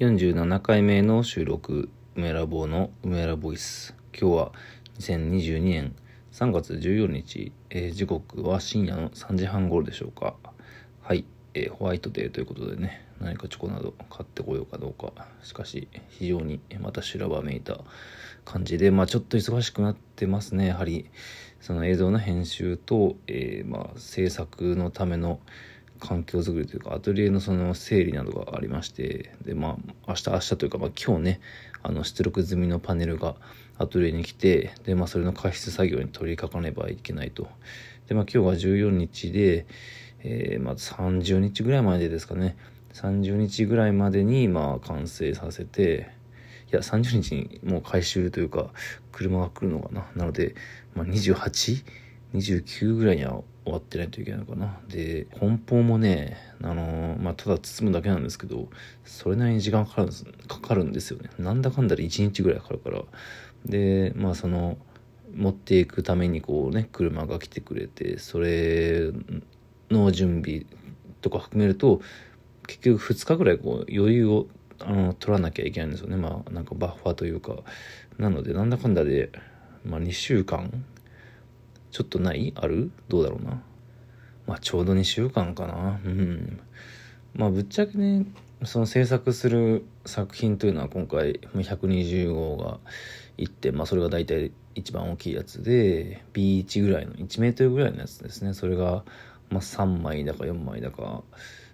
47回目の収録、梅ラボの梅ラボイス。今日は2022年3月14日、えー、時刻は深夜の3時半頃でしょうか。はい、えー、ホワイトデーということでね、何かチョコなど買ってこようかどうか。しかし、非常にまた修羅場めいた感じで、まあちょっと忙しくなってますね、やはり。その映像の編集と、えー、まあ制作のための環境づくりというかアトリエのその整理などがありましてでまあ明日明日というか、まあ、今日ねあの出力済みのパネルがアトリエに来てで、まあ、それの加湿作業に取り掛かねばいけないと。で、まあ、今日は14日で、えー、まあ、30日ぐらいまでですかね。30日ぐらいまでにまあ完成させていや30日にもう回収というか車が来るのかな。なので、まあ、2829ぐらいには終わってないといけないのかな。で、梱包もね、あのー、まあ、ただ包むだけなんですけど、それなりに時間かかるんですかかるんですよね。なんだかんだで1日ぐらいかかるから。で、まあその、持っていくためにこうね、車が来てくれて、それの準備とか含めると、結局2日ぐらいこう余裕をあの取らなきゃいけないんですよね。まあなんかバッファーというか。なので、なんだかんだで、まあ2週間ちょっとない？ある？どうだろうな。まあちょうど2週間かな。うん。まあぶっちゃけね、その制作する作品というのは今回120号がいって、まあそれが大体一番大きいやつで、B1 ぐらいの、1メートルぐらいのやつですね。それが、まあ3枚だか4枚だか。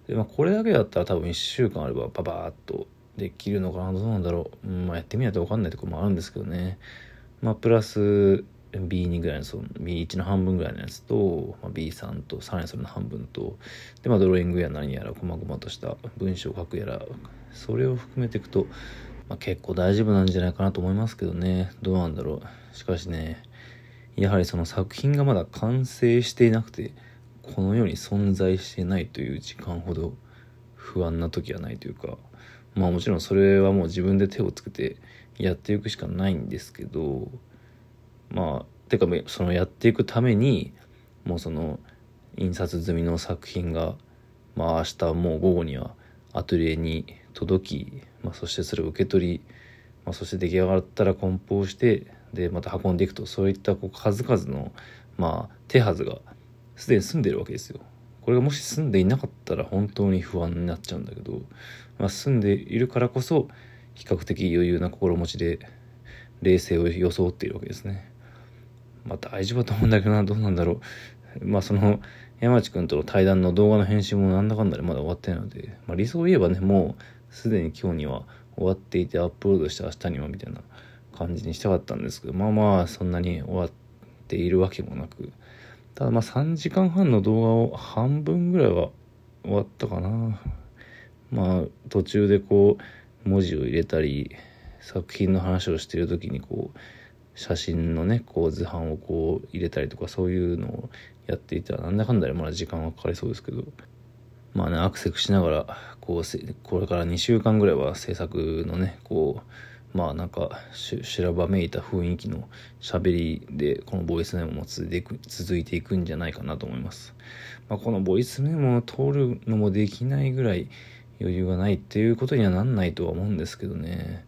で、まあこれだけだったら多分1週間あればパパーっとできるのかな。どうなんだろう。うん、まあやってみないとわかんないところもあるんですけどね。まあプラス、B2 ぐらいのその B1 の半分ぐらいのやつと、まあ、B3 とさらにそれの半分とで、まあ、ドローイングや何やら細々とした文章を書くやらそれを含めていくと、まあ、結構大丈夫なんじゃないかなと思いますけどね。どうなんだろう。しかしねやはりその作品がまだ完成していなくてこの世に存在してないという時間ほど不安な時はないというかまあもちろんそれはもう自分で手をつけてやっていくしかないんですけどまあてかそのやっていくためにもうその印刷済みの作品がまあ明日もう午後にはアトリエに届き、まあ、そしてそれを受け取り、まあ、そして出来上がったら梱包してでまた運んでいくとそういったこう数々のまあ手はずがすでに済んでるわけですよ。これがもし済んでいなかったら本当に不安になっちゃうんだけど、まあ、済んでいるからこそ比較的余裕な心持ちで冷静を装っているわけですね。まあ大丈夫だと思うんだけどな、どうなんだろう。まあその、山内くんとの対談の動画の編集もなんだかんだでまだ終わってないので、まあ理想を言えばね、もうすでに今日には終わっていてアップロードして明日にはみたいな感じにしたかったんですけど、まあまあそんなに終わっているわけもなく、ただまあ3時間半の動画を半分ぐらいは終わったかな。まあ途中でこう文字を入れたり、作品の話をしている時にこう写真のねこう図版をこう入れたりとかそういうのをやっていたらなんだかんだでまだ時間はかかりそうですけど。まあねアクセクしながらこうこれから2週間ぐらいは制作のねこうまあなんか修羅場めいた雰囲気の喋りでこのボイスメモも続いていく続いていくんじゃないかなと思います、まあ、このボイスメモを通るのもできないぐらい余裕がないっていうことにはなんないとは思うんですけどね。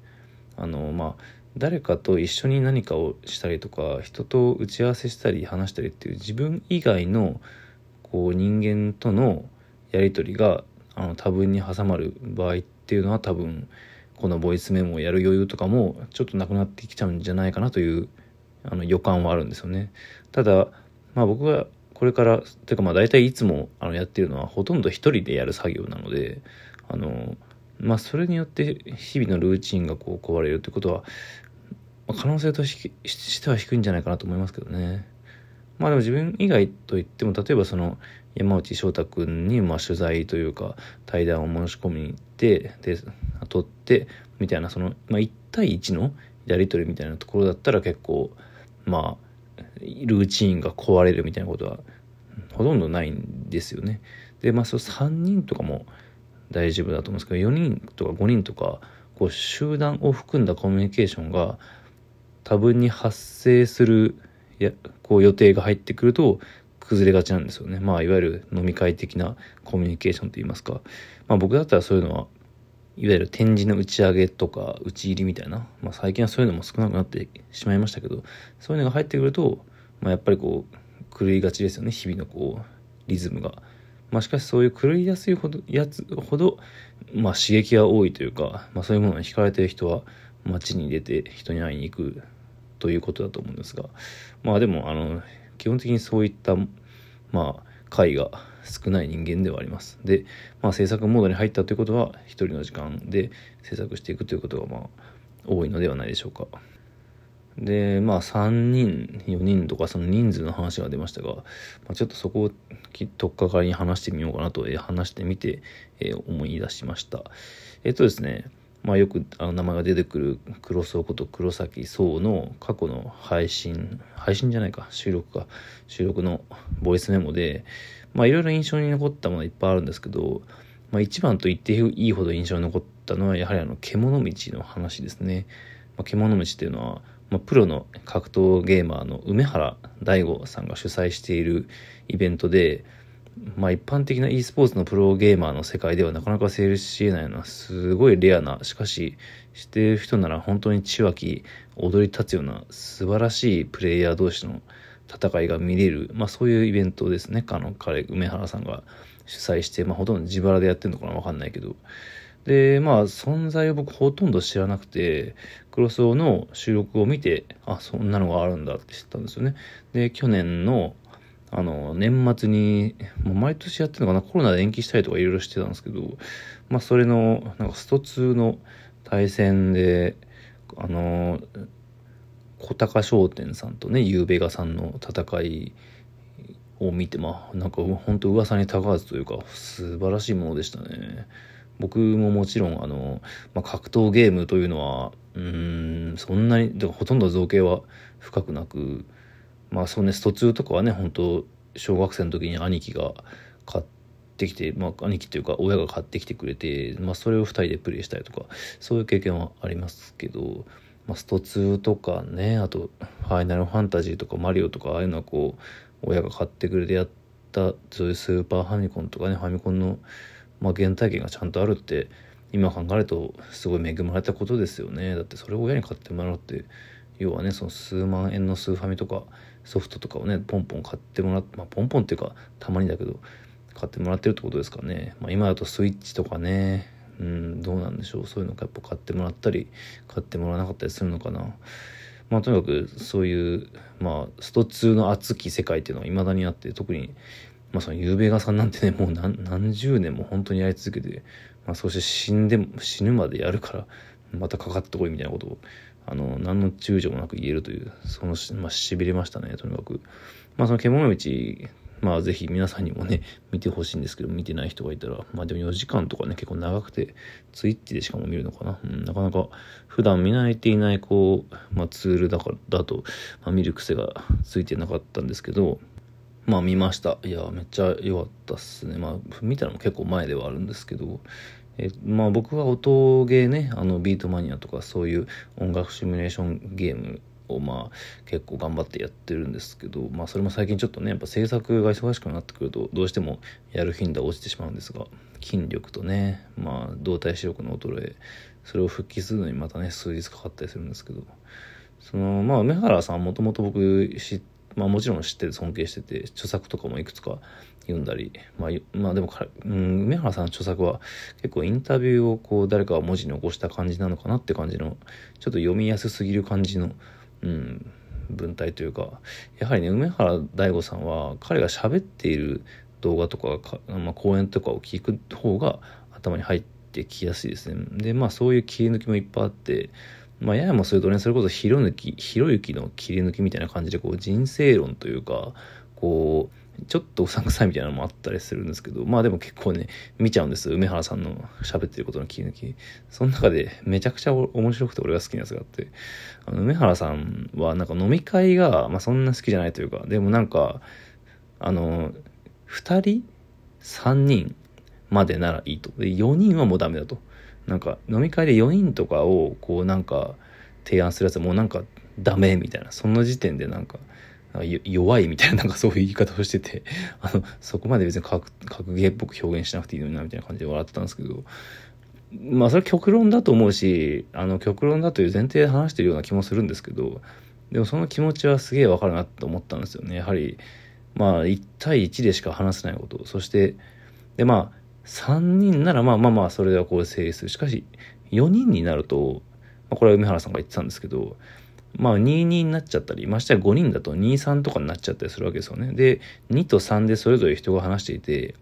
あのまあ誰かと一緒に何かをしたりとか人と打ち合わせしたり話したりっていう自分以外のこう人間とのやり取りがあの多分に挟まる場合っていうのは多分このボイスメモをやる余裕とかもちょっとなくなってきちゃうんじゃないかなというあの予感はあるんですよね。ただ、まあ僕がこれから、ていうかまあ大体いつもあのやってるのはほとんど一人でやる作業なので、あの、まあそれによって日々のルーチンがこう壊れるってことは、まあ、可能性としては低いんじゃないかなと思いますけどね。まあでも自分以外といっても例えばその山内翔太君にまあ取材というか対談を申し込みに行ってで撮ってみたいなその、まあ、1対1のやり取りみたいなところだったら結構まあルーチンが壊れるみたいなことはほとんどないんですよね。でまあその3人とかも大丈夫だと思うんですけど4人とか5人とかこう集団を含んだコミュニケーションが多分に発生するやこう予定が入ってくると崩れがちなんですよね。まあいわゆる飲み会的なコミュニケーションといいますか。まあ僕だったらそういうのはいわゆる展示の打ち上げとか打ち入りみたいな、まあ、最近はそういうのも少なくなってしまいましたけどそういうのが入ってくると、まあ、やっぱりこう狂いがちですよね日々のこうリズムが。まあ、しかしそういう狂いやすいほどやつほど、まあ、刺激が多いというか、まあ、そういうものに惹かれてる人は街に出て人に会いに行くということだと思うんですがまあでもあの基本的にそういったまあ会が少ない人間ではあります。で、まあ、制作モードに入ったということは一人の時間で制作していくということがまあ多いのではないでしょうか。でまあ3人4人とかその人数の話が出ましたが、まあ、ちょっとそこをきっとっかかりに話してみようかなと、え話してみて、えー、思い出しました。えっ、とですねまあ、よくあの名前が出てくる黒荘こと黒崎壮の過去の配信配信じゃないか収録か収録のボイスメモでまあいろいろ印象に残ったものいっぱいあるんですけど、まあ、一番と言っていいほど印象に残ったのはやはりあの獣道の話ですね、まあ、獣道っていうのは、まあ、プロの格闘ゲーマーの梅原大吾さんが主催しているイベントでまあ一般的な e スポーツのプロゲーマーの世界ではなかなか成立し得ないようなすごいレアなしかし知ってる人なら本当に血湧き踊り立つような素晴らしいプレイヤー同士の戦いが見れる、まあ、そういうイベントですね。あの彼梅原さんが主催して、まあ、ほとんど自腹でやってるのかな分かんないけど。でまあ存在を僕ほとんど知らなくてクロスオの収録を見てあそんなのがあるんだって知ったんですよねで去年のあの、年末に、もう毎年やってるのかな、コロナで延期したりとかいろいろしてたんですけど、まあ、それの、なんか、スト2の対戦で、あの、小高商店さんとね、ゆうべがさんの戦いを見て、まあ、なんか、本当噂にたがわずというか、素晴らしいものでしたね。僕ももちろん、あの、まあ、格闘ゲームというのは、うん、そんなに、でほとんど造形は深くなく、まあそうね、スト2とかはね、本当小学生の時に兄貴が買ってきて、まあ兄貴というか親が買ってきてくれて、まあそれを2人でプレイしたりとか、そういう経験はありますけど、まあスト2とかね、あとファイナルファンタジーとかマリオとかああいうのはこう、親が買ってくれてやった、そういうスーパーファミコンとかね、ファミコンの、まあ、原体験がちゃんとあるって、今考えるとすごい恵まれたことですよね。だってそれを親に買ってもらうって、要はね、その数万円のスーファミとか、ソフトとかをねポンポン買ってもらって、まあ、ポンポンっていうかたまにだけど買ってもらってるってことですかね、まあ、今だとスイッチとかねうんどうなんでしょう。そういうのやっぱ買ってもらったり買ってもらわなかったりするのかな。まあとにかくそういうまあスト2の熱き世界っていうのはいまだにあって特にまあそのゆうべがさんなんてねもう何何十年も本当にやり続けて、まあ、そして死んでも死ぬまでやるからまたかかってこいみたいなことをあの、何の躊躇もなく言えるという、その、まあ、痺れましたね、とにかく。まあ、その獣道、まあ、ぜひ皆さんにもね、見てほしいんですけど、見てない人がいたら、まあ、でも4時間とかね、結構長くて、ツイッチでしかも見るのかな。うん、なかなか、普段見慣れていない、こう、まあ、ツールだから、だと、まあ、見る癖がついてなかったんですけど、まあ見ました。いや、めっちゃ良かったっすね。まあ、見たのも結構前ではあるんですけど、えまあ僕は音ゲーねあのビートマニアとかそういう音楽シミュレーションゲームをまあ結構頑張ってやってるんですけどまあそれも最近ちょっとねやっぱ制作が忙しくなってくるとどうしてもやる頻度は落ちてしまうんですが筋力とねまあ動体視力の衰えそれを復帰するのにまたね数日かかったりするんですけどそのまあ梅原さんもともと僕知ってまあもちろん知ってる尊敬してて著作とかもいくつか読んだり、まあ、まあでもうん、梅原さんの著作は結構インタビューをこう誰かが文字に起こした感じなのかなって感じのちょっと読みやすすぎる感じの、うん、文体というかやはりね梅原大吾さんは彼が喋っている動画とかか、まあ、講演とかを聞く方が頭に入ってきやすいですね。でまあそういう切り抜きもいっぱいあってまあ、ややもするとね、それこそひろぬき、ひろゆきの切り抜きみたいな感じで、こう、人生論というか、こう、ちょっとうさんくさいみたいなのもあったりするんですけど、まあでも結構ね、見ちゃうんです。梅原さんの喋ってることの切り抜き。その中でめちゃくちゃ面白くて俺が好きなやつがあって、あの、梅原さんはなんか飲み会が、まあそんな好きじゃないというか、でもなんか、あの、2人 ?3 人までならいいと。で、4人はもうダメだと。なんか飲み会で4人とかをこうなんか提案するやつもうなんかダメみたいな。その時点でなんか、弱いみたいななんかそういう言い方をしてて、あの、そこまで別に格格ゲーっぽく表現しなくていいのになみたいな感じで笑ってたんですけど、まあそれは極論だと思うし、あの極論だという前提で話してるような気もするんですけど、でもその気持ちはすげえわかるなと思ったんですよね。やはり、まあ1対1でしか話せないこと。そして、でまあ3人ならまあまあまあそれではこう成立する。しかし4人になると、まあ、これは梅原さんが言ってたんですけど、まあ22になっちゃったり、ましてや5人だと23とかになっちゃったりするわけですよね。で、2と3でそれぞれ人が話していて、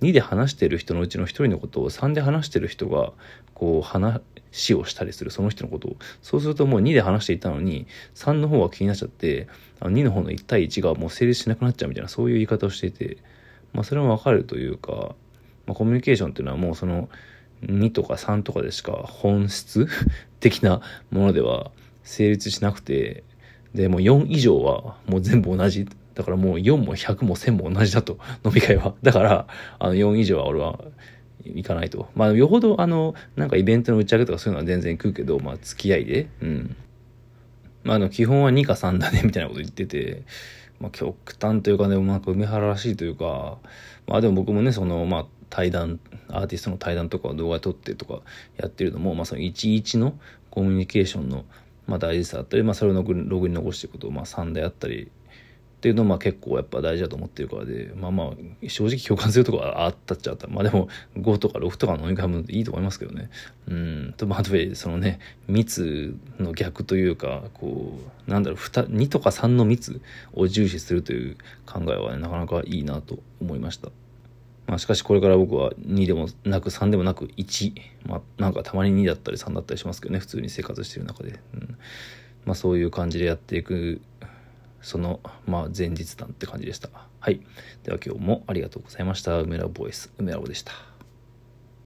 2で話してる人のうちの1人のことを3で話してる人がこう話をしたりするその人のことをそうするともう2で話していたのに3の方が気になっちゃって2の方の1対1がもう成立しなくなっちゃうみたいなそういう言い方をしていて、まあ、それもわかるというか、まあ、コミュニケーションっていうのはもうその2とか3とかでしか本質？的なものでは成立しなくてでもう4以上はもう全部同じだからもう4も100も1000も同じだと、飲み会は。だから、あの4以上は俺は行かないと。まあ、よほど、あの、なんかイベントの打ち上げとかそういうのは全然行くけど、まあ、付き合いで、うん。まあ、あの、基本は2か3だね、みたいなこと言ってて、まあ、極端というかね、なんか梅原らしいというか、まあ、でも僕もね、その、まあ、対談、アーティストの対談とか動画撮ってとかやってるのも、まあ、その11のコミュニケーションの、まあ、大事さだったり、まあ、それをログに残していくこと、まあ、3であったり、っていうのはまあ結構やっぱ大事だと思ってるからで、まあまあ、正直共感するとこはあったっちゃった。まあでも、5とか6とか飲み会もいいと思いますけどね。うん。と、まあ、そのね、密の逆というか、こう、なんだろう、2, 2とか3の密を重視するという考えはね、なかなかいいなと思いました。まあしかしこれから僕は2でもなく3でもなく1。まあなんかたまに2だったり3だったりしますけどね、普通に生活してる中で。うん、まあそういう感じでやっていくその、まあ、前日談って感じでした。はい。では今日もありがとうございました。梅ラボイス、梅ラボでした。